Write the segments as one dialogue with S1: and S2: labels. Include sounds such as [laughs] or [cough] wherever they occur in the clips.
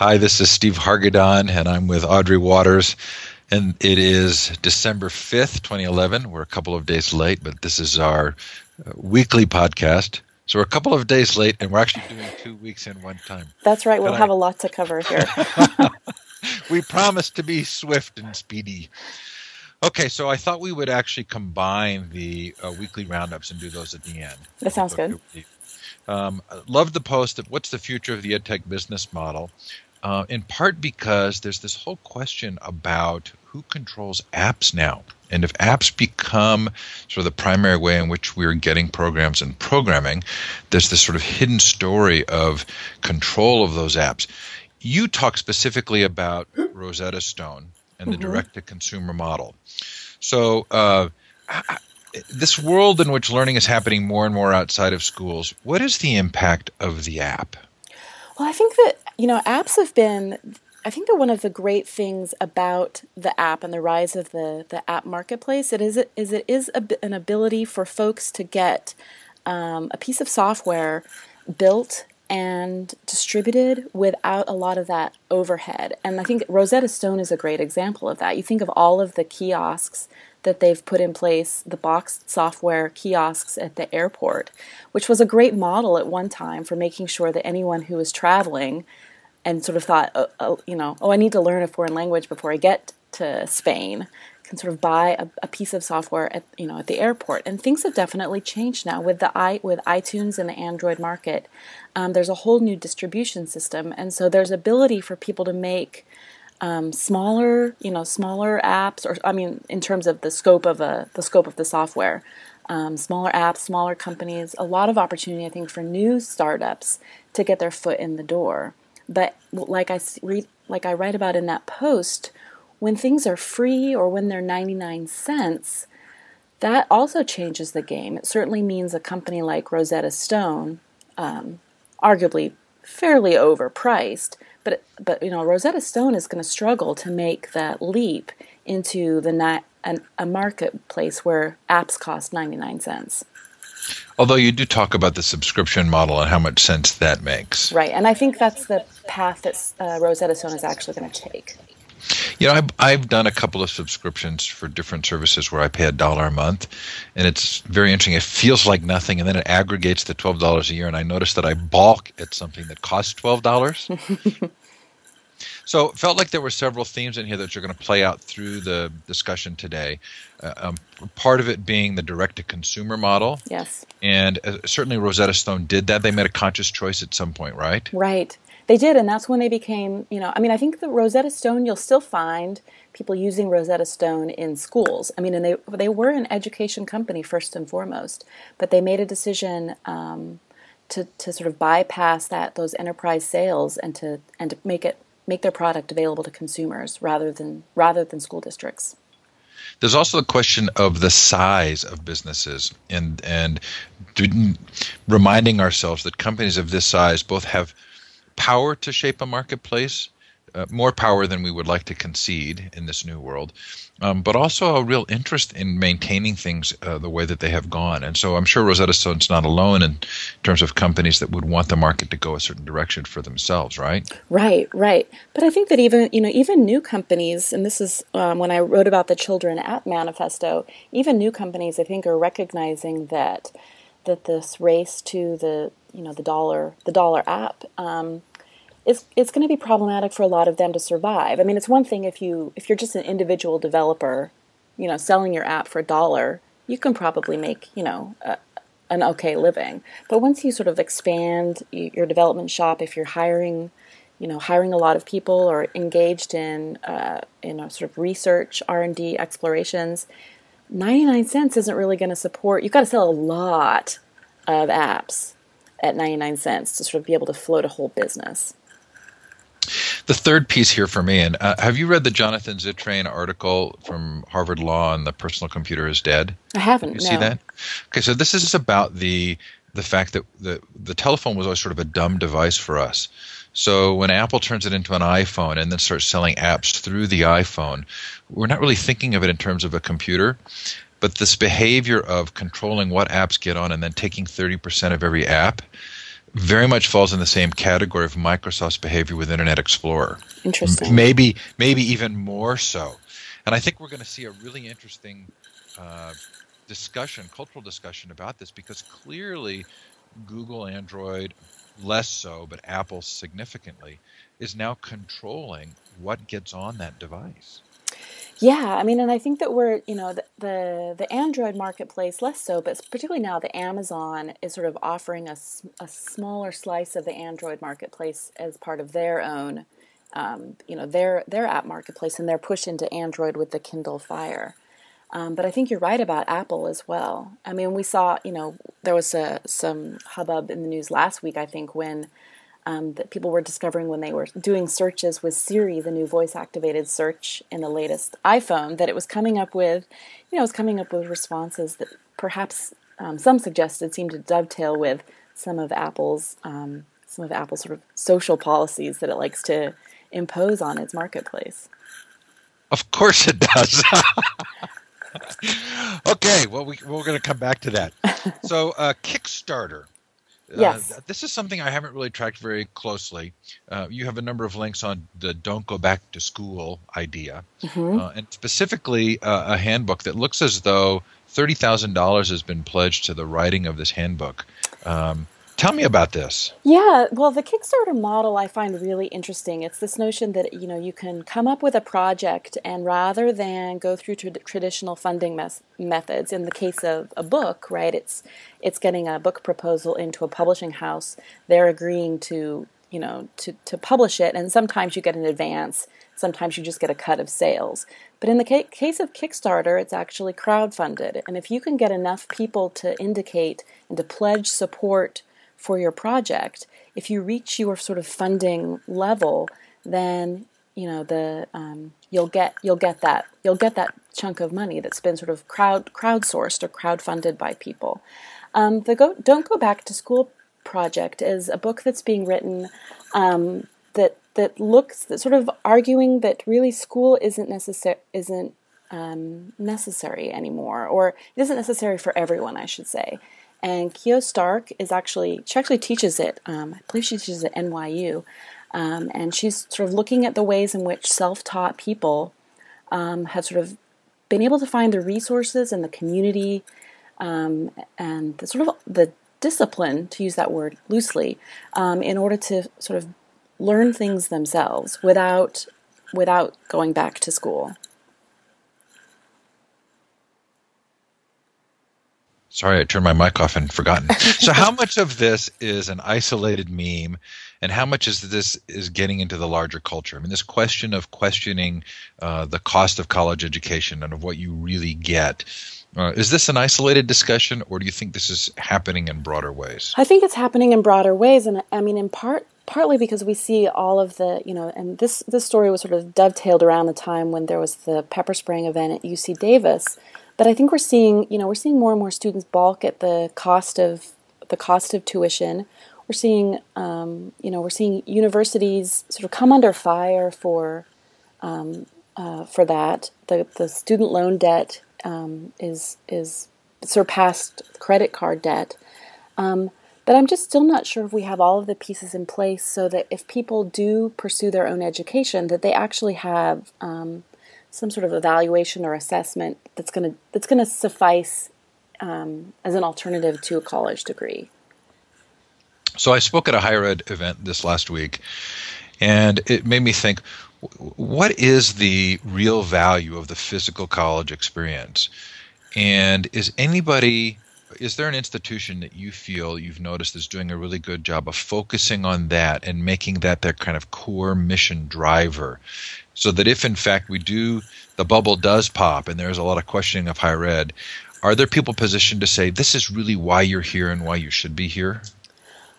S1: Hi, this is Steve Hargadon, and I'm with Audrey Watters. And it is December 5th, 2011. We're a couple of days late, but this is our uh, weekly podcast. So we're a couple of days late, and we're actually doing two weeks in one time.
S2: That's right. We'll have I, a lot to cover here. [laughs] [laughs]
S1: we promise to be swift and speedy. Okay, so I thought we would actually combine the uh, weekly roundups and do those at the end.
S2: That sounds good.
S1: Um, love the post of what's the future of the edtech business model, uh, in part because there's this whole question about who controls apps now. And if apps become sort of the primary way in which we're getting programs and programming, there's this sort of hidden story of control of those apps. You talk specifically about Rosetta Stone and the mm-hmm. direct to consumer model. So, uh, this world in which learning is happening more and more outside of schools, what is the impact of the app?
S2: Well, I think that, you know, apps have been I think that one of the great things about the app and the rise of the, the app marketplace it is is it is a, an ability for folks to get um, a piece of software built and distributed without a lot of that overhead. And I think Rosetta Stone is a great example of that. You think of all of the kiosks that they've put in place, the boxed software kiosks at the airport, which was a great model at one time for making sure that anyone who was traveling and sort of thought, oh, oh, you know, oh, I need to learn a foreign language before I get to Spain, can sort of buy a, a, piece of software at you know at the airport. And things have definitely changed now with the i with iTunes and the Android market. Um, there's a whole new distribution system, and so there's ability for people to make um, smaller, you know, smaller apps, or I mean, in terms of the scope of a the scope of the software. Um, smaller apps, smaller companies, a lot of opportunity, I think, for new startups to get their foot in the door. But like I read, like I write about in that post, when things are free or when they're 99 cents, that also changes the game. It certainly means a company like Rosetta Stone, um, arguably fairly overpriced, but but you know Rosetta Stone is going to struggle to make that leap into the na- an, a marketplace where apps cost 99 cents.
S1: Although you do talk about the subscription model and how much sense that makes.
S2: Right, and I think that's the path that uh, Rosetta Stone is actually going to take.
S1: You know, I've, I've done a couple of subscriptions for different services where I pay a dollar a month, and it's very interesting. It feels like nothing, and then it aggregates to twelve dollars a year, and I notice that I balk at something that costs twelve dollars. [laughs] So it felt like there were several themes in here that you're going to play out through the discussion today. Uh, um, part of it being the direct to consumer model.
S2: Yes.
S1: And uh, certainly Rosetta Stone did that. They made a conscious choice at some point, right?
S2: Right. They did, and that's when they became, you know, I mean, I think the Rosetta Stone, you'll still find people using Rosetta Stone in schools. I mean, and they they were an education company first and foremost, but they made a decision um, to to sort of bypass that those enterprise sales and to and to make it make their product available to consumers rather than rather than school districts.
S1: There's also the question of the size of businesses and and reminding ourselves that companies of this size both have power to shape a marketplace uh, more power than we would like to concede in this new world, um, but also a real interest in maintaining things uh, the way that they have gone. And so I'm sure Rosetta Stone's not alone in terms of companies that would want the market to go a certain direction for themselves, right?
S2: Right, right. But I think that even you know even new companies, and this is um, when I wrote about the Children App Manifesto, even new companies I think are recognizing that that this race to the you know the dollar the dollar app. Um, it's it's going to be problematic for a lot of them to survive. I mean, it's one thing if you if you're just an individual developer, you know, selling your app for a dollar, you can probably make you know a, an okay living. But once you sort of expand your development shop, if you're hiring, you know, hiring a lot of people or engaged in uh, in sort of research R and D explorations, ninety nine cents isn't really going to support. You've got to sell a lot of apps at 99 cents to sort of be able to float a whole business.
S1: The third piece here for me, and uh, have you read the Jonathan Zittrain article from Harvard Law on the personal computer is dead?
S2: I haven't.
S1: You
S2: no.
S1: see that? Okay, so this is about the the fact that the the telephone was always sort of a dumb device for us. So when Apple turns it into an iPhone and then starts selling apps through the iPhone, we're not really thinking of it in terms of a computer. But this behavior of controlling what apps get on and then taking 30% of every app very much falls in the same category of Microsoft's behavior with Internet Explorer.
S2: Interesting.
S1: Maybe, maybe even more so. And I think we're going to see a really interesting uh, discussion, cultural discussion about this, because clearly Google, Android, less so, but Apple significantly, is now controlling what gets on that device.
S2: Yeah, I mean, and I think that we're, you know, the, the, the Android marketplace less so, but particularly now the Amazon is sort of offering a, a smaller slice of the Android marketplace as part of their own, um, you know, their their app marketplace and their push into Android with the Kindle Fire. Um, but I think you're right about Apple as well. I mean, we saw, you know, there was a, some hubbub in the news last week, I think, when um, that people were discovering when they were doing searches with Siri, the new voice activated search in the latest iPhone, that it was coming up with, you know, it was coming up with responses that perhaps um, some suggested seemed to dovetail with some of Apple's um, some of Apple's sort of social policies that it likes to impose on its marketplace.
S1: Of course it does. [laughs] okay, well, we, we're going to come back to that. [laughs] So, uh, Kickstarter
S2: Yes.
S1: Uh, this is something I haven't really tracked very closely. Uh, you have a number of links on the "Don't Go Back to School" idea, mm-hmm. uh, and specifically uh, a handbook that looks as though thirty thousand dollars has been pledged to the writing of this handbook. Um, Tell me about this.
S2: Yeah, well, the Kickstarter model I find really interesting. It's this notion that you know you can come up with a project, and rather than go through tra- traditional funding mes- methods, in the case of a book, right? It's it's getting a book proposal into a publishing house. They're agreeing to you know to to publish it, and sometimes you get an advance. Sometimes you just get a cut of sales. But in the ca- case of Kickstarter, it's actually crowdfunded, and if you can get enough people to indicate and to pledge support for your project, if you reach your sort of funding level, then you know the um, you'll get you'll get that you'll get that chunk of money that's been sort of crowd crowdsourced or crowdfunded by people. Um, the go, Don't Go Back to School project is a book that's being written um, that that looks that sort of arguing that really school isn't necessary isn't um, necessary anymore, or it isn't necessary for everyone, I should say. And Kio Stark is actually, she actually teaches it, um, I believe she teaches at NYU. Um, and she's sort of looking at the ways in which self taught people um, have sort of been able to find the resources and the community um, and the sort of the discipline, to use that word loosely, um, in order to sort of learn things themselves without without going back to school.
S1: Sorry, I turned my mic off and forgotten. [laughs] so, how much of this is an isolated meme, and how much is this is getting into the larger culture? I mean, this question of questioning uh, the cost of college education and of what you really get. Uh, is this an isolated discussion, or do you think this is happening in broader ways?
S2: I think it's happening in broader ways, and I mean, in part, partly because we see all of the, you know, and this this story was sort of dovetailed around the time when there was the pepper spraying event at UC Davis but I think we're seeing, you know, we're seeing more and more students balk at the cost of the cost of tuition. We're seeing, um, you know, we're seeing universities sort of come under fire for um, uh, for that. The the student loan debt um, is is surpassed credit card debt. Um, but I'm just still not sure if we have all of the pieces in place so that if people do pursue their own education, that they actually have um, some sort of evaluation or assessment that's going to that's going to suffice um, as an alternative to a college degree.
S1: So I spoke at a higher ed event this last week, and it made me think: what is the real value of the physical college experience? And is anybody is there an institution that you feel you've noticed is doing a really good job of focusing on that and making that their kind of core mission driver so that if in fact we do the bubble does pop and there's a lot of questioning of higher ed are there people positioned to say this is really why you're here and why you should be here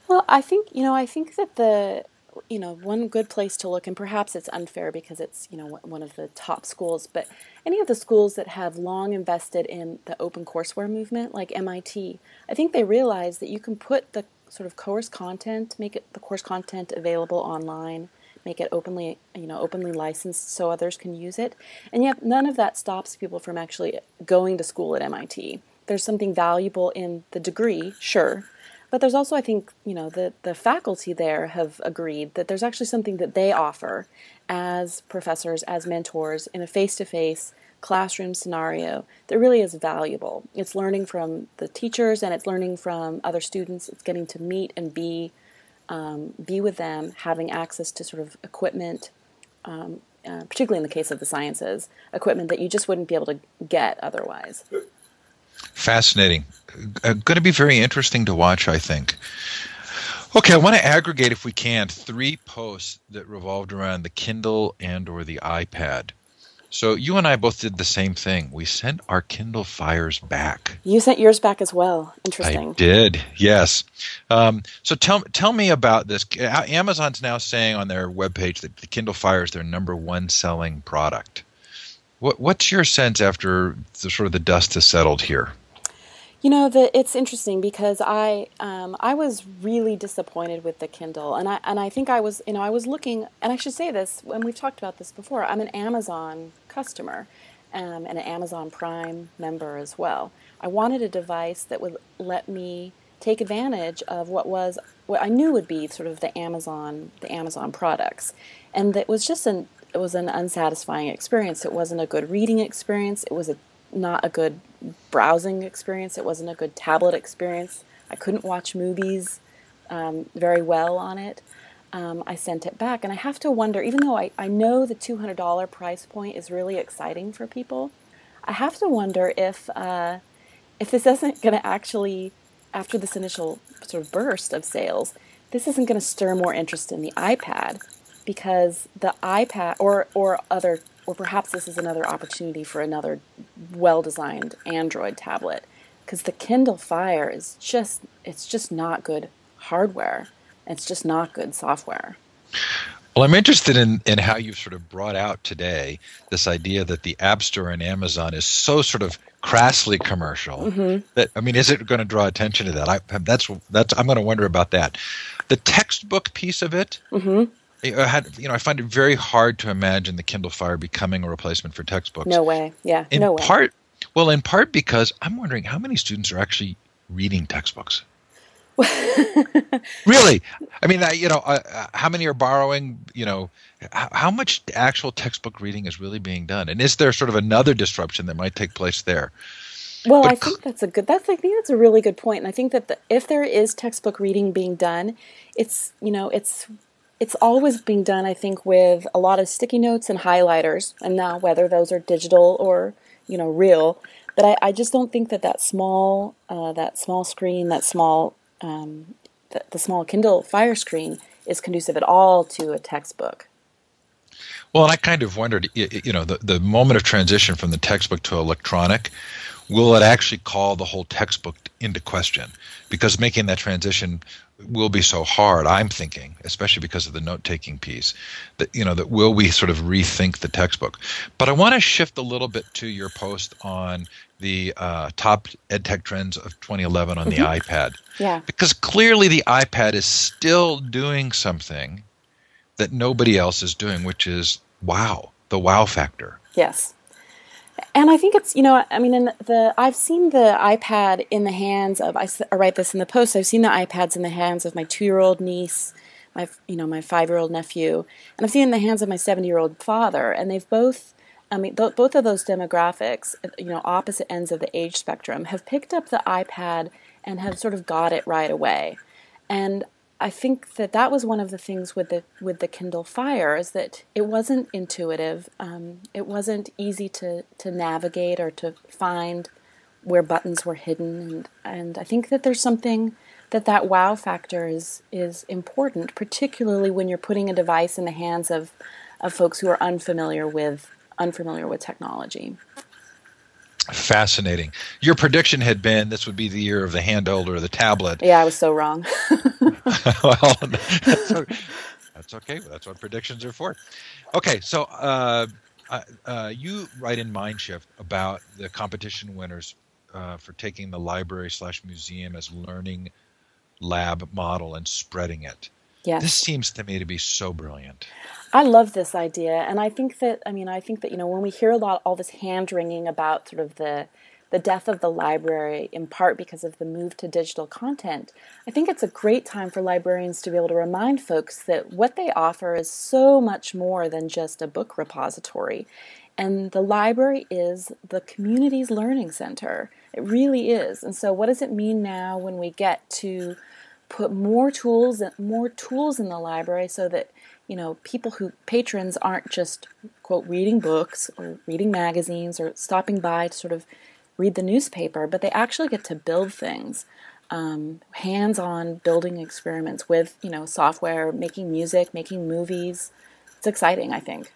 S2: well i think you know i think that the you know one good place to look and perhaps it's unfair because it's you know one of the top schools but any of the schools that have long invested in the open courseware movement like MIT I think they realize that you can put the sort of course content make it the course content available online make it openly, you know, openly licensed so others can use it. And yet none of that stops people from actually going to school at MIT. There's something valuable in the degree, sure, but there's also, I think, you know, the, the faculty there have agreed that there's actually something that they offer as professors, as mentors in a face to face classroom scenario that really is valuable. It's learning from the teachers and it's learning from other students. It's getting to meet and be um, be with them, having access to sort of equipment, um, uh, particularly in the case of the sciences, equipment that you just wouldn't be able to get otherwise.
S1: Fascinating. Uh, going to be very interesting to watch, I think. Okay, I want to aggregate, if we can, three posts that revolved around the Kindle and or the iPad. So you and I both did the same thing. We sent our Kindle Fires back.
S2: You sent yours back as well. Interesting.
S1: I did. Yes. Um, so tell tell me about this. Amazon's now saying on their webpage that the Kindle Fire is their number one selling product. What what's your sense after the sort of the dust has settled here?
S2: You know, it's interesting because I um, I was really disappointed with the Kindle, and I and I think I was you know I was looking, and I should say this, and we've talked about this before. I'm an Amazon customer, um, and an Amazon Prime member as well. I wanted a device that would let me take advantage of what was what I knew would be sort of the Amazon the Amazon products, and that was just an it was an unsatisfying experience. It wasn't a good reading experience. It was a not a good browsing experience. It wasn't a good tablet experience. I couldn't watch movies um, very well on it. Um, I sent it back, and I have to wonder, even though I, I know the $200 price point is really exciting for people, I have to wonder if uh, if this isn't going to actually, after this initial sort of burst of sales, this isn't going to stir more interest in the iPad because the iPad or or other or perhaps this is another opportunity for another well designed Android tablet because the Kindle Fire is just it's just not good hardware. It's just not good software.
S1: Well, I'm interested in, in how you've sort of brought out today this idea that the App Store and Amazon is so sort of crassly commercial mm-hmm. that I mean, is it going to draw attention to that? I, that's that's I'm going to wonder about that. The textbook piece of it, mm-hmm. I had, you know, I find it very hard to imagine the Kindle Fire becoming a replacement for textbooks.
S2: No way. Yeah.
S1: In
S2: no way.
S1: part, well, in part because I'm wondering how many students are actually reading textbooks. [laughs] really? I mean, you know, uh, uh, how many are borrowing? You know, how, how much actual textbook reading is really being done? And is there sort of another disruption that might take place there?
S2: Well, but I think that's a good. That's I think that's a really good point, and I think that the, if there is textbook reading being done, it's you know it's it's always being done, I think, with a lot of sticky notes and highlighters, and now whether those are digital or you know real. But I, I just don't think that that small uh, that small screen, that small um, the, the small Kindle Fire screen is conducive at all to a textbook.
S1: Well, and I kind of wondered, you know, the, the moment of transition from the textbook to electronic, will it actually call the whole textbook into question? Because making that transition will be so hard i'm thinking especially because of the note-taking piece that you know that will we sort of rethink the textbook. But i want to shift a little bit to your post on the uh, top edtech trends of 2011 on mm-hmm. the ipad.
S2: Yeah.
S1: Because clearly the ipad is still doing something that nobody else is doing which is wow the wow factor.
S2: Yes and I think it's you know I mean in the I've seen the iPad in the hands of I, I write this in the post I've seen the iPads in the hands of my two year old niece my you know my five year old nephew and I've seen in the hands of my seventy year old father and they've both I mean th- both of those demographics uh, you know opposite ends of the age spectrum have picked up the iPad and have sort of got it right away. And I think that that was one of the things with the with the Kindle Fire is that it wasn't intuitive. Um, it wasn't easy to to navigate or to find where buttons were hidden, and and I think that there's something that that wow factor is is important, particularly when you're putting a device in the hands of of folks who are unfamiliar with unfamiliar with technology.
S1: Fascinating. Your prediction had been this would be the year of the handheld or the tablet.
S2: Yeah, I was so wrong. [laughs] [laughs] well, [laughs]
S1: that's, that's, okay. That's what predictions are for. Okay, so uh, uh, you write in Mindshift about the competition winners uh, for taking the library slash museum as learning lab model and spreading it.
S2: Yes.
S1: This seems to me to be so brilliant.
S2: I love this idea, and I think that I mean I think that you know when we hear a lot all this hand wringing about sort of the the death of the library in part because of the move to digital content, I think it's a great time for librarians to be able to remind folks that what they offer is so much more than just a book repository. And the library is the community's learning center. It really is. And so, what does it mean now when we get to put more tools more tools in the library so that you know people who patrons aren't just quote reading books or reading magazines or stopping by to sort of read the newspaper, but they actually get to build things. Um, hands-on building experiments with you know software, making music, making movies. It's exciting, I think.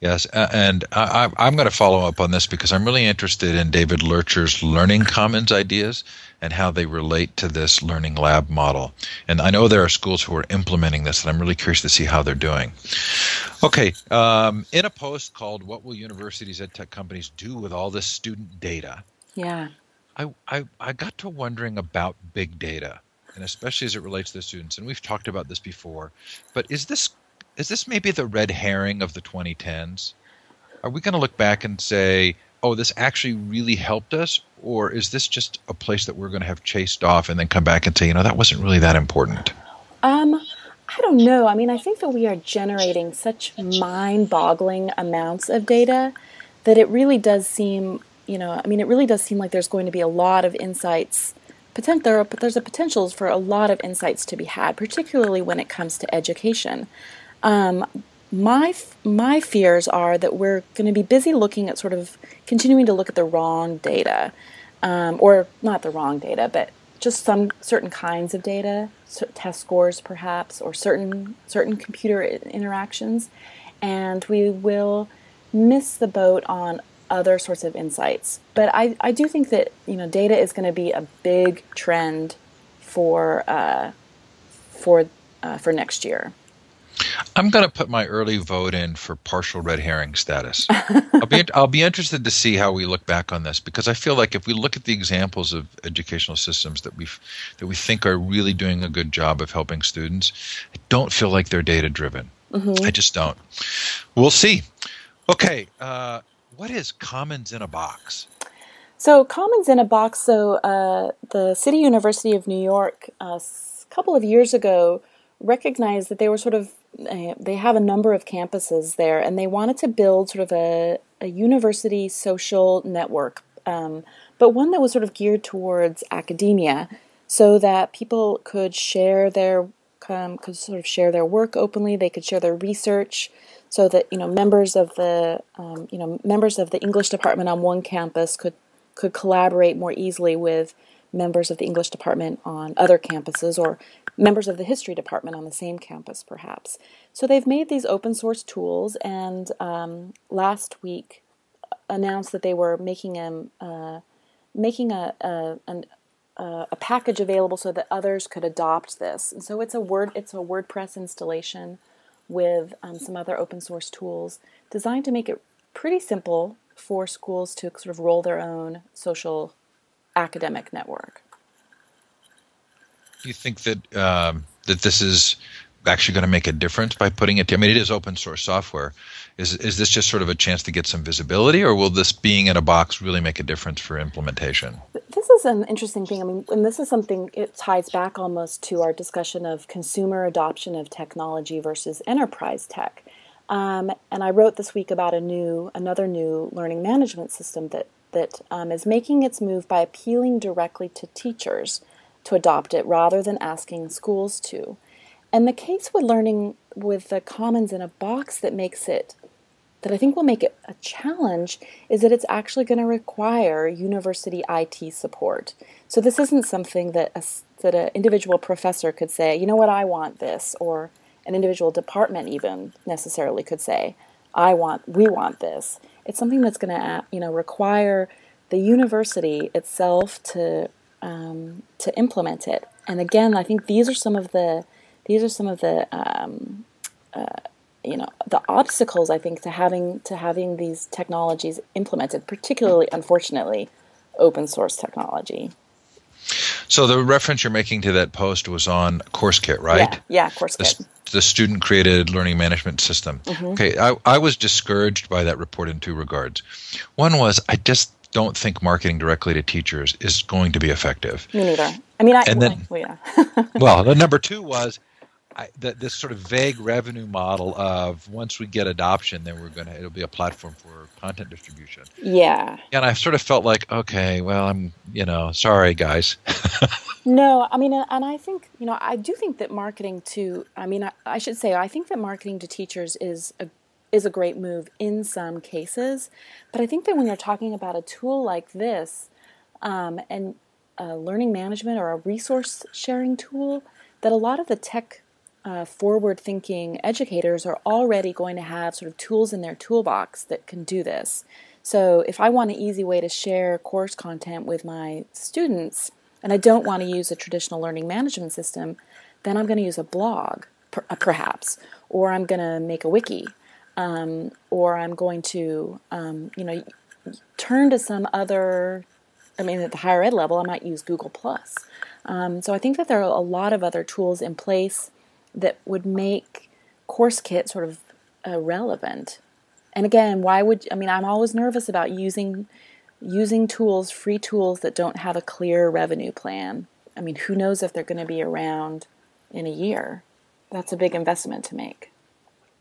S1: Yes, and I, am going to follow up on this because I'm really interested in David Loertscher's Learning Commons ideas and how they relate to this learning lab model. And I know there are schools who are implementing this, and I'm really curious to see how they're doing. Okay, um, in a post called "What Will Universities and Tech Companies Do with All This Student Data?"
S2: Yeah,
S1: I, I, I got to wondering about big data, and especially as it relates to the students. And we've talked about this before, but is this is this maybe the red herring of the 2010s? Are we going to look back and say, oh, this actually really helped us? Or is this just a place that we're going to have chased off and then come back and say, you know, that wasn't really that important?
S2: Um, I don't know. I mean, I think that we are generating such mind boggling amounts of data that it really does seem, you know, I mean, it really does seem like there's going to be a lot of insights. Potent, there are, there's a potential for a lot of insights to be had, particularly when it comes to education. Um, my my fears are that we're going to be busy looking at sort of continuing to look at the wrong data, um, or not the wrong data, but just some certain kinds of data, test scores perhaps, or certain certain computer interactions, and we will miss the boat on other sorts of insights. But I, I do think that you know data is going to be a big trend for uh, for uh, for next year.
S1: I'm going to put my early vote in for partial red herring status. I'll be I'll be interested to see how we look back on this because I feel like if we look at the examples of educational systems that we that we think are really doing a good job of helping students, I don't feel like they're data driven. Mm-hmm. I just don't. We'll see. Okay, uh, what is Commons in a box?
S2: So Commons in a box. So uh, the City University of New York uh, a couple of years ago recognized that they were sort of they have a number of campuses there, and they wanted to build sort of a, a university social network, um, but one that was sort of geared towards academia, so that people could share their um, could sort of share their work openly. They could share their research, so that you know members of the um, you know members of the English department on one campus could could collaborate more easily with members of the English department on other campuses or members of the history department on the same campus, perhaps. So they've made these open source tools, and um, last week announced that they were making a uh, making a a, an, a package available so that others could adopt this. And so it's a word it's a WordPress installation with um, some other open source tools designed to make it pretty simple for schools to sort of roll their own social academic network.
S1: Do you think that um, that this is actually going to make a difference by putting it? I mean, it is open source software. Is is this just sort of a chance to get some visibility, or will this being in a box really make a difference for implementation?
S2: This is an interesting thing. I mean, and this is something it ties back almost to our discussion of consumer adoption of technology versus enterprise tech. Um, and I wrote this week about a new, another new learning management system that that um, is making its move by appealing directly to teachers to adopt it rather than asking schools to. And the case with learning with the commons in a box that makes it that I think will make it a challenge is that it's actually going to require university IT support. So this isn't something that a, that an individual professor could say, you know what, I want this, or an individual department even necessarily could say, I want, we want this. It's something that's going to, you know, require the university itself to um, to implement it. And again, I think these are some of the these are some of the um, uh, you know the obstacles I think to having to having these technologies implemented, particularly unfortunately, open source technology.
S1: So the reference you're making to that post was on CourseKit, right?
S2: Yeah, yeah CourseKit.
S1: The, the student created learning management system. Mm-hmm. Okay, I, I was discouraged by that report in two regards. One was I just don't think marketing directly to teachers is going to be effective.
S2: Me neither. I mean, I,
S1: and then,
S2: well, yeah. [laughs]
S1: well, the number two was I, the, this sort of vague revenue model of once we get adoption, then we're gonna it'll be a platform for content distribution.
S2: Yeah.
S1: And I sort of felt like, okay, well, I'm you know sorry guys. [laughs]
S2: no, I mean, and I think you know I do think that marketing to I mean I, I should say I think that marketing to teachers is a is a great move in some cases, but I think that when you're talking about a tool like this, um, and a learning management or a resource sharing tool, that a lot of the tech uh, forward thinking educators are already going to have sort of tools in their toolbox that can do this. So if I want an easy way to share course content with my students, and I don't want to use a traditional learning management system, then I'm going to use a blog, per, uh, perhaps, or I'm going to make a wiki, um, or I'm going to, um, you know, turn to some other. I mean, at the higher ed level, I might use Google Plus. Um, so I think that there are a lot of other tools in place that would make CourseKit sort of uh, relevant. And again, why would I mean I'm always nervous about using using tools, free tools that don't have a clear revenue plan. I mean, who knows if they're going to be around in a year? That's a big investment to make.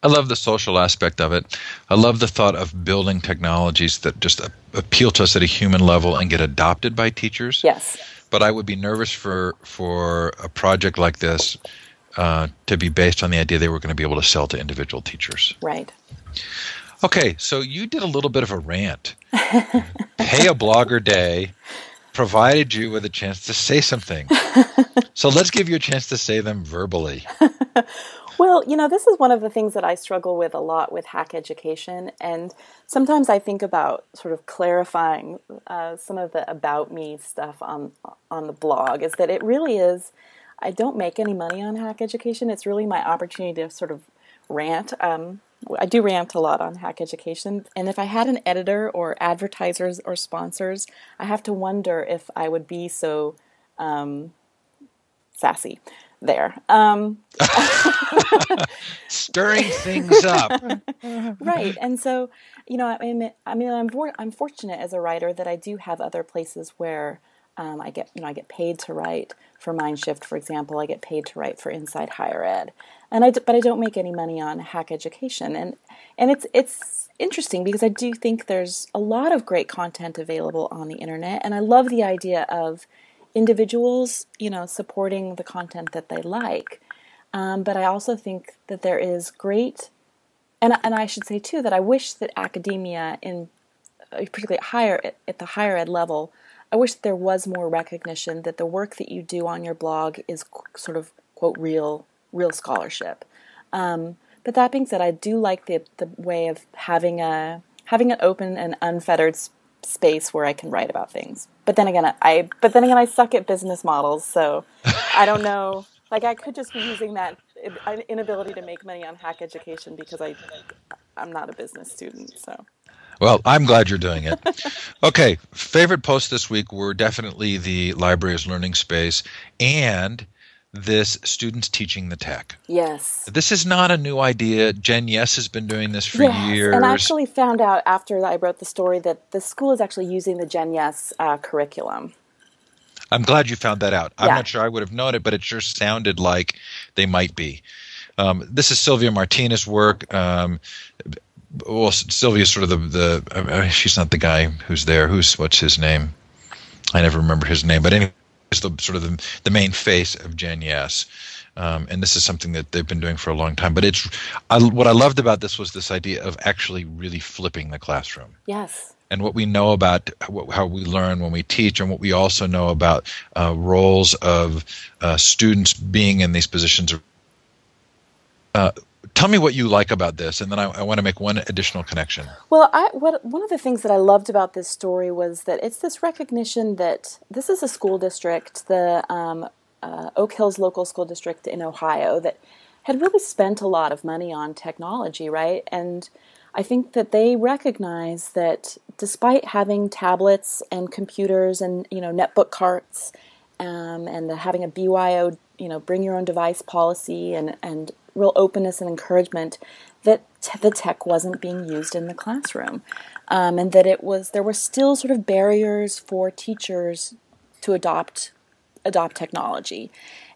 S1: I love the social aspect of it. I love the thought of building technologies that just appeal to us at a human level and get adopted by teachers.
S2: Yes.
S1: But I would be nervous for for a project like this uh, to be based on the idea they were going to be able to sell to individual teachers.
S2: Right.
S1: Okay, so you did a little bit of a rant. [laughs] Pay a blogger day provided you with a chance to say something. [laughs] so let's give you a chance to say them verbally. [laughs]
S2: Well, you know, this is one of the things that I struggle with a lot with hack education. And sometimes I think about sort of clarifying uh, some of the about me stuff on, on the blog is that it really is I don't make any money on hack education. It's really my opportunity to sort of rant. Um, I do rant a lot on hack education. And if I had an editor or advertisers or sponsors, I have to wonder if I would be so um, sassy there. Um, [laughs]
S1: Stirring things up.
S2: right. And so, you know, I mean, I mean I'm, I'm fortunate as a writer that I do have other places where um, I get, you know, I get paid to write for Mindshift, for example. I get paid to write for Inside Higher Ed, and I, but I don't make any money on Hack Education, and and it's it's interesting because I do think there's a lot of great content available on the internet, and I love the idea of individuals, you know, supporting the content that they like. Um, but I also think that there is great, and and I should say too that I wish that academia, in uh, particularly higher at the higher ed level, I wish there was more recognition that the work that you do on your blog is sort of quote real real scholarship. Um, but that being said, I do like the the way of having a having an open and unfettered space where I can write about things. But then again, I but then again, I suck at business models, so I don't know. [laughs] Like I could just be using that inability to make money on hack education because I I'm not a business student. So
S1: well, I'm glad you're doing it. [laughs] okay, favorite posts this week were definitely the library's learning space and this students teaching the tech.
S2: Yes.
S1: This is not a new idea. GenYES has been doing this for
S2: yes,
S1: years.
S2: And I actually found out after I wrote the story that the school is actually using the GenYES uh, curriculum.
S1: I'm glad you found that out. I'm
S2: yeah.
S1: not sure I would have known it, but it sure sounded like they might be. Um, this is Sylvia Martinez' work. Um, well, Sylvia's sort of the the. Uh, she's not the guy who's there. Who's what's his name? I never remember his name, but anyway, it's the sort of the, the main face of GenYES. Um, and this is something that they've been doing for a long time. But it's I, what I loved about this was this idea of actually really flipping the classroom.
S2: Yes.
S1: And what we know about how we learn when we teach, and what we also know about uh, roles of uh, students being in these positions. Uh, tell me what you like about this, and then I, I, want to make one additional connection.
S2: Well, I, what, one of the things that I loved about this story was that it's this recognition that this is a school district, the um, uh, Oak Hills Local School District in Ohio, that had really spent a lot of money on technology, right? And I think that they recognize that despite having tablets and computers and you know netbook carts um, and having a BYO you know bring your own device policy and and real openness and encouragement that t- the tech wasn't being used in the classroom, um, and that it was there were still sort of barriers for teachers to adopt adopt technology.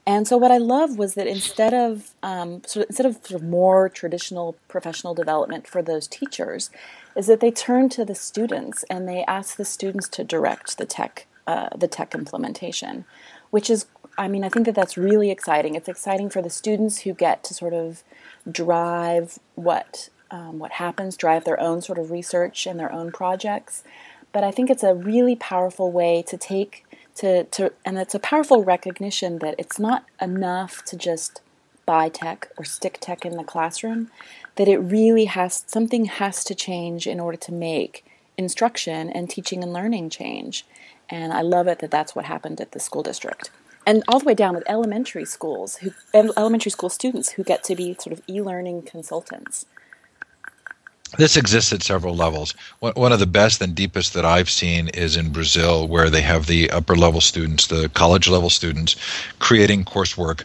S2: And so what I love was that instead of um, sort of, instead of sort of more traditional professional development for those teachers, is that they turned to the students and they asked the students to direct the tech uh, the tech implementation, which is I mean I think that that's really exciting. It's exciting for the students who get to sort of drive what um, what happens, drive their own sort of research and their own projects. But I think it's a really powerful way to take to, to and it's a powerful recognition that it's not enough to just buy tech or stick tech in the classroom that it really has something has to change in order to make instruction and teaching and learning change and i love it that that's what happened at the school district and all the way down with elementary schools who elementary school students who get to be sort of e-learning consultants
S1: this exists at several levels. One of the best and deepest that I've seen is in Brazil, where they have the upper level students, the college level students, creating coursework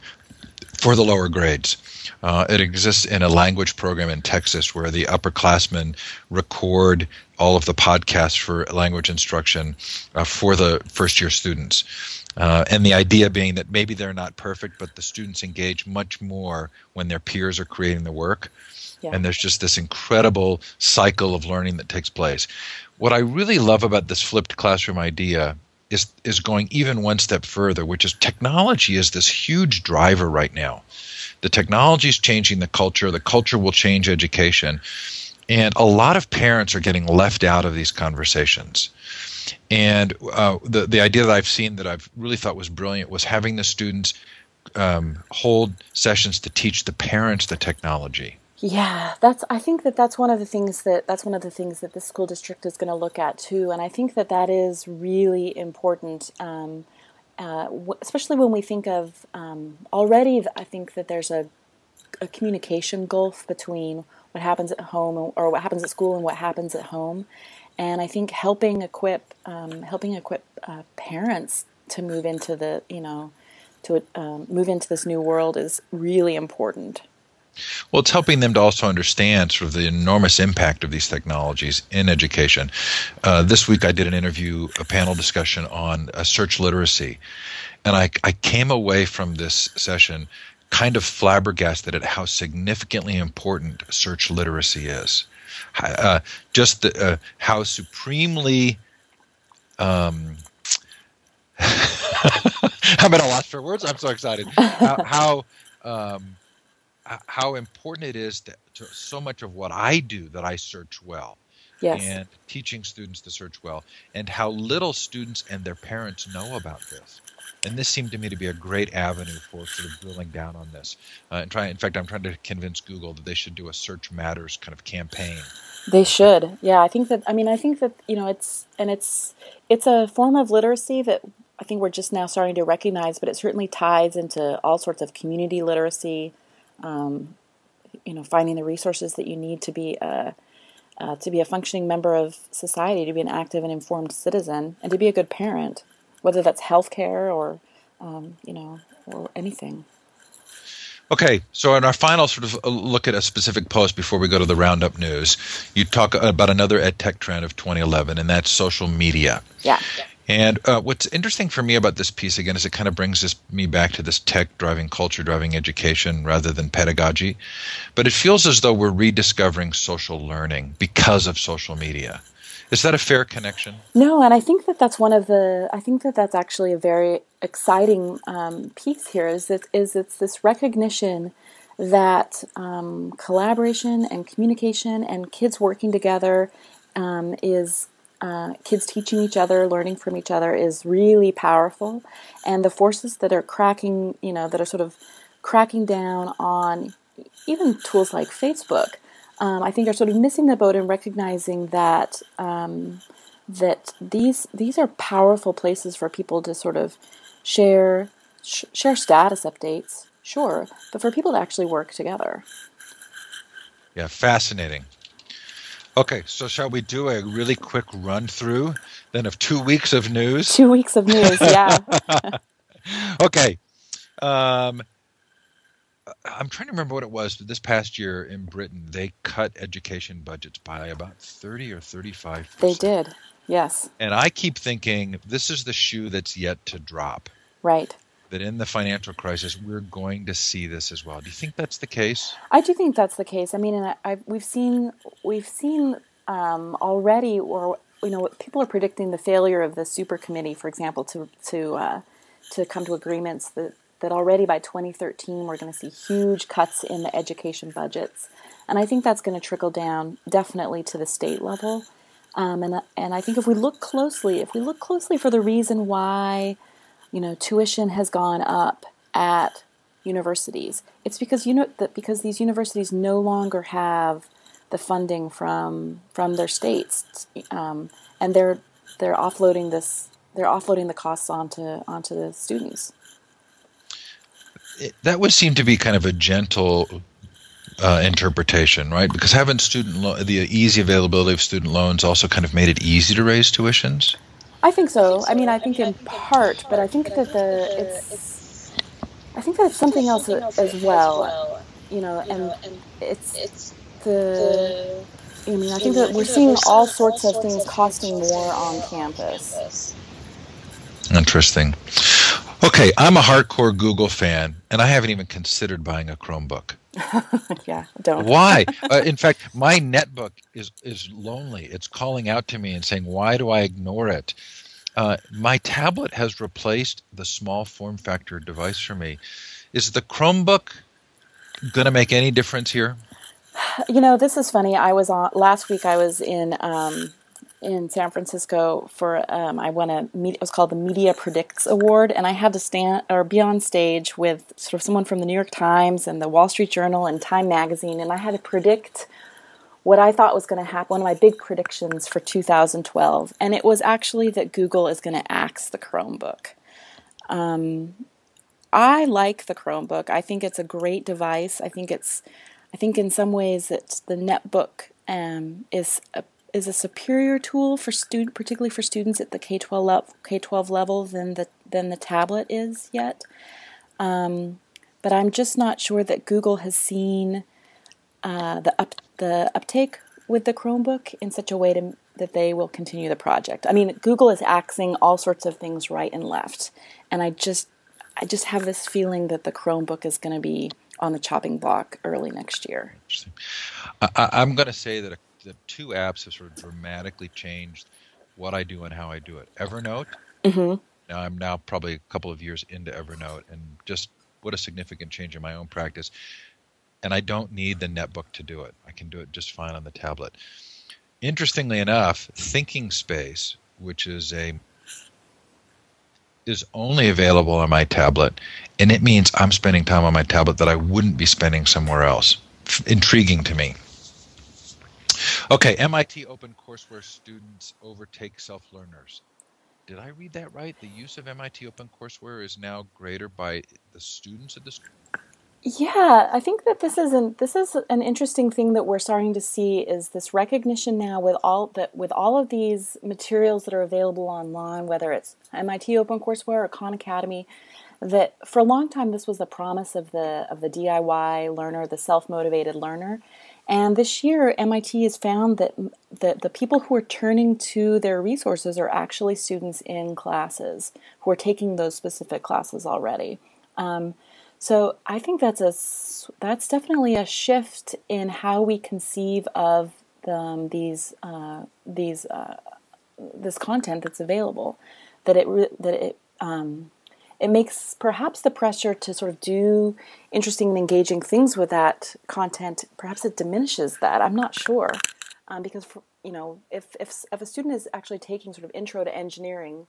S1: for the lower grades. Uh, it exists in a language program in Texas where the upperclassmen record all of the podcasts for language instruction uh, for the first year students. Uh, and the idea being that maybe they're not perfect, but the students engage much more when their peers are creating the work. Yeah. And there's just this incredible cycle of learning that takes place. What I really love about this flipped classroom idea is is going even one step further, which is technology is this huge driver right now. The technology is changing the culture. The culture will change education. And a lot of parents are getting left out of these conversations. And uh, the the idea that I've seen that I've really thought was brilliant was having the students um, hold sessions to teach the parents the technology.
S2: Yeah, that's. I think that that's one of the things that that's one of the things that the school district is going to look at too, and I think that that is really important. Um, uh, w- especially when we think of um, already, I think that there's a, a communication gulf between what happens at home or what happens at school and what happens at home, and I think helping equip um, helping equip uh, parents to move into the you know to um, move into this new world is really important.
S1: Well, it's helping them to also understand sort of the enormous impact of these technologies in education. Uh, this week, I did an interview, a panel discussion on uh, search literacy, and I, I came away from this session kind of flabbergasted at how significantly important search literacy is. Uh, just the, uh, how supremely um, [laughs] I'm at a loss for words. I'm so excited. How, how um, how important it is to, to, so much of what I do that I search well.
S2: Yes.
S1: And teaching students to search well, and how little students and their parents know about this. And this seemed to me to be a great avenue for sort of drilling down on this. Uh, and try, in fact, I'm trying to convince Google that they should do a Search Matters kind of campaign.
S2: They should. Yeah, I think that. I mean, I think that you know, it's and it's it's a form of literacy that I think we're just now starting to recognize, but it certainly ties into all sorts of community literacy, um, you know, finding the resources that you need to be a, uh, to be a functioning member of society, to be an active and informed citizen, and to be a good parent, whether that's healthcare or, um, you know, or anything.
S1: Okay, so in our final sort of uh, look at a specific post before we go to the roundup news, you talk about another ed tech trend of 2011, and that's social media.
S2: Yeah.
S1: And uh, what's interesting for me about this piece again is it kind of brings this, me back to this tech driving culture driving education rather than pedagogy. But it feels as though we're rediscovering social learning because of social media. Is that a fair connection?
S2: No, and I think that that's one of the. I think that that's actually a very exciting um, piece here. Is that is it's this recognition that um, collaboration and communication and kids working together um, is uh, kids teaching each other, learning from each other is really powerful. And the forces that are cracking, you know, that are sort of cracking down on even tools like Facebook, um, I think are sort of missing the boat in recognizing that um, that these these are powerful places for people to sort of share sh- share status updates, sure, but for people to actually work together.
S1: Yeah, fascinating. Okay, so shall we do a really quick run through then of two weeks of news?
S2: Two weeks of news, yeah. [laughs]
S1: okay. Um, I'm trying to remember what it was, but this past year in Britain, they cut education budgets by about 30 or 35
S2: They did, yes.
S1: And I keep thinking this is the shoe that's yet to drop.
S2: Right.
S1: That in the financial crisis, we're going to see this as well. Do you think that's the case?
S2: I do think that's the case. I mean, and I, I, we've seen we've seen um, already, or you know, people are predicting the failure of the super committee, for example, to to uh, to come to agreements that that already by 2013 we're going to see huge cuts in the education budgets, and I think that's going to trickle down definitely to the state level. Um, and and I think if we look closely, if we look closely for the reason why, you know, tuition has gone up at universities, it's because you know that because these universities no longer have the funding from from their states, um, and they're they're offloading this they're offloading the costs onto onto the students.
S1: It, that would seem to be kind of a gentle uh, interpretation, right? Because haven't student lo- the easy availability of student loans also kind of made it easy to raise tuitions?
S2: I think so. I mean, I think in part, but I think that the it's I think that it's something else as well. You know, and it's the I mean, I think that we're seeing all sorts of things costing more on campus.
S1: Interesting. Okay, I'm a hardcore Google fan, and I haven't even considered buying a Chromebook. [laughs]
S2: yeah, don't.
S1: Why? [laughs] uh, in fact, my netbook is is lonely. It's calling out to me and saying, "Why do I ignore it?" Uh, my tablet has replaced the small form factor device for me. Is the Chromebook going to make any difference here? [sighs]
S2: You know, this is funny. I was on last week. I was in um, in San Francisco for um, I won a it was called the Media Predicts Award, and I had to stand or be on stage with sort of someone from the New York Times and the Wall Street Journal and Time Magazine, and I had to predict what I thought was going to happen. One of my big predictions for 2012, and it was actually that Google is going to axe the Chromebook. Um, I like the Chromebook. I think it's a great device. I think it's I think in some ways that the netbook um, is a is a superior tool for student, particularly for students at the K twelve level, K twelve level than the than the tablet is yet. Um, but I'm just not sure that Google has seen uh, the up the uptake with the Chromebook in such a way to, that they will continue the project. I mean, Google is axing all sorts of things right and left, and I just I just have this feeling that the Chromebook is going to be on the chopping block early next year.
S1: I, am going to say that the two apps have sort of dramatically changed what I do and how I do it. Evernote. Mm-hmm. Now I'm now probably a couple of years into Evernote, and just what a significant change in my own practice. And I don't need the netbook to do it. I can do it just fine on the tablet. Interestingly enough, Thinking Space, which is a is only available on my tablet, and it means I'm spending time on my tablet that I wouldn't be spending somewhere else. F- intriguing to me. Okay, MIT OpenCourseWare students overtake self-learners. Did I read that right? The use of MIT OpenCourseWare is now greater by the students at the school.
S2: Yeah, I think that this is an this is an interesting thing that we're starting to see is this recognition now with all that with all of these materials that are available online, whether it's MIT OpenCourseWare or Khan Academy, that for a long time this was the promise of the of the DIY learner, the self-motivated learner. And this year, MIT has found that the, the people who are turning to their resources are actually students in classes who are taking those specific classes already. Um, so I think that's a that's definitely a shift in how we conceive of the, these uh, these uh, this content that's available. That it that it um, it makes perhaps the pressure to sort of do interesting and engaging things with that content. Perhaps it diminishes that. I'm not sure um, because for, you know if if if a student is actually taking sort of intro to engineering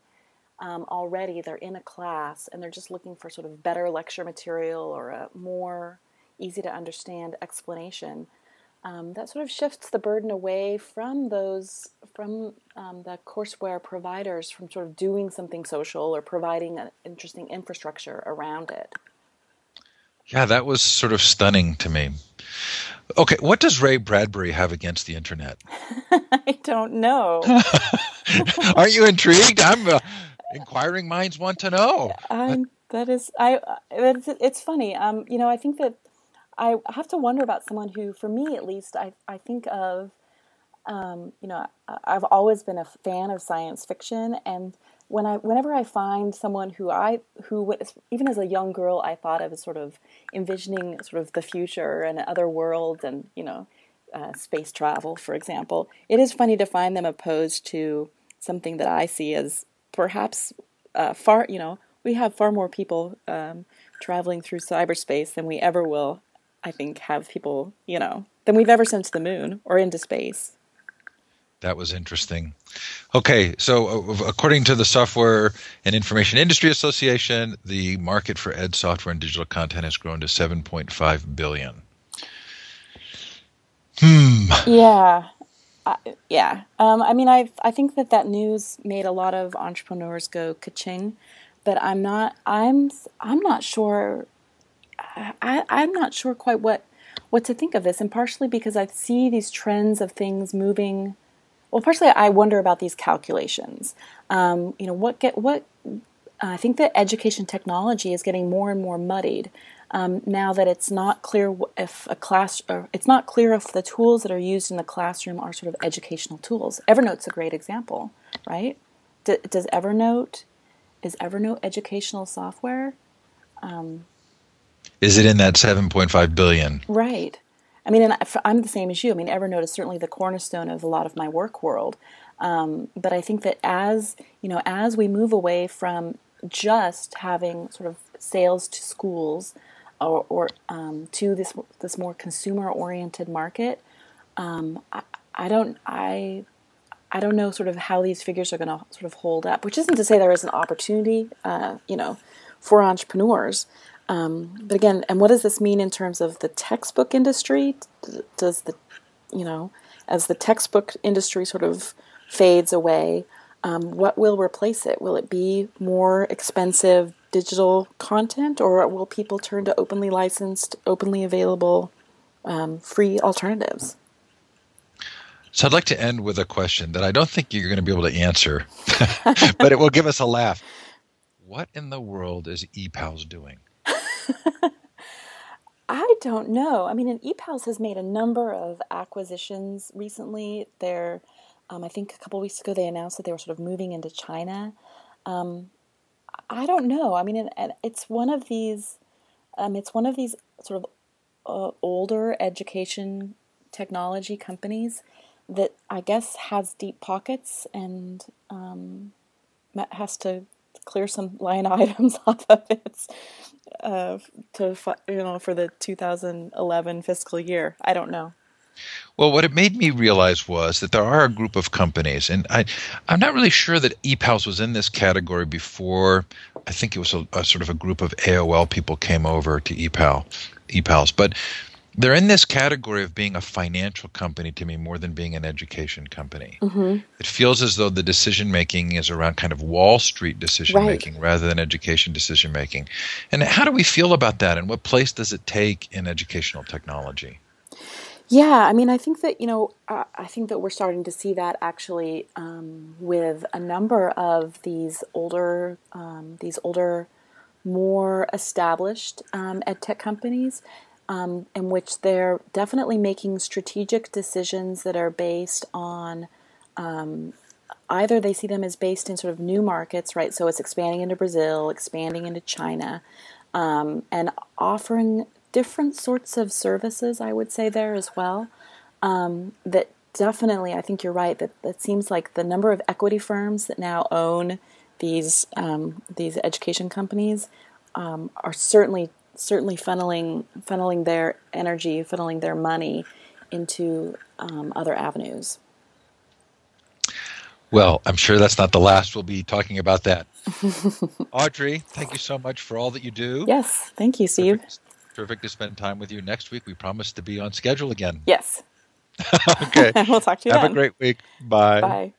S2: um, already they're in a class and they're just looking for sort of better lecture material or a more easy to understand explanation. Um, that sort of shifts the burden away from those from um, the courseware providers from sort of doing something social or providing an interesting infrastructure around it.
S1: Yeah, that was sort of stunning to me. Okay, what does Ray Bradbury have against the internet? [laughs]
S2: I don't know. [laughs]
S1: Aren't you intrigued? I'm. Uh, inquiring minds want to know.
S2: That is, I. It's, it's funny. Um, you know, I think that I have to wonder about someone who, for me at least, I, I think of, um, you know, I- I've always been a fan of science fiction, and when I, whenever I find someone who I, who even as a young girl, I thought of as sort of envisioning sort of the future and other worlds, and you know, uh, space travel, for example. It is funny to find them opposed to something that I see as perhaps uh, far, you know, we have far more people um, traveling through cyberspace than we ever will, I think, have people, you know, than we've ever sent to the moon or into space.
S1: That was interesting. Okay, so uh, according to the Software and Information Industry Association, the market for ed software and digital content has grown to 7.5 billion. Hmm.
S2: Yeah. Uh, yeah. Um, I mean, I I think that that news made a lot of entrepreneurs go ka-ching, but I'm not. I'm I'm not sure. I I'm not sure quite what what to think of this, and partially because I see these trends of things moving. Well, partially I wonder about these calculations. Um, you know, what get what I think that education technology is getting more and more muddied um, now that it's not clear if a class or it's not clear if the tools that are used in the classroom are sort of educational tools. Evernote's a great example, right? D- does Evernote is Evernote educational software? Um,
S1: is it in that 7.5 billion?
S2: Right. I mean, and I'm the same as you. I mean, Evernote is certainly the cornerstone of a lot of my work world. Um, but I think that as you know, as we move away from just having sort of sales to schools or, or um, to this this more consumer oriented market, um, I, I, don't I I don't know sort of how these figures are going to sort of hold up. Which isn't to say there is an opportunity, uh, you know, for entrepreneurs. Um, but again, and what does this mean in terms of the textbook industry? Does the you know as the textbook industry sort of fades away, um, what will replace it? Will it be more expensive digital content, or will people turn to openly licensed, openly available, um, free alternatives?
S1: So I'd like to end with a question that I don't think you're going to be able to answer, [laughs] but it will give us a laugh. [laughs] What in the world is ePals doing? [laughs]
S2: I don't know. I mean, an ePals has made a number of acquisitions recently. They're, um, I think a couple weeks ago, they announced that they were sort of moving into China. Um, I don't know. I mean, and, it's one of these. Um, it's one of these sort of uh, older education technology companies that I guess has deep pockets and um, has to clear some line [laughs] items off of its uh, to you know for the 2011 fiscal year. I don't know.
S1: Well, what it made me realize was that there are a group of companies, and I, I'm not really sure that ePals was in this category before. I think it was a, a sort of a group of AOL people came over to ePal, ePals, but they're in this category of being a financial company to me more than being an education company. Mm-hmm. It feels as though the decision making is around kind of Wall Street decision making right. rather than education decision making. And how do we feel about that? And what place does it take in educational technology?
S2: Yeah, I mean, I think that you know, uh, I think that we're starting to see that actually um, with a number of these older, um, these older, more established um, ed tech companies, um, in which they're definitely making strategic decisions that are based on um, either they see them as based in sort of new markets, right? So it's expanding into Brazil, expanding into China, um, and offering different sorts of services, I would say, there as well. Um, that definitely, I think you're right, that it seems like the number of equity firms that now own these, um, these education companies um, are certainly certainly funneling funneling their energy, funneling their money into um, other avenues.
S1: Well, I'm sure that's not the last we'll be talking about that. [laughs] Audrey, thank you so much for all that you do.
S2: Yes, thank you, Steve.
S1: Perfect terrific to spend time with you. Next week, we promise to be on schedule again.
S2: Yes. [laughs]
S1: okay. [laughs]
S2: we'll talk to you
S1: Have
S2: then.
S1: a great week. Bye.
S2: Bye.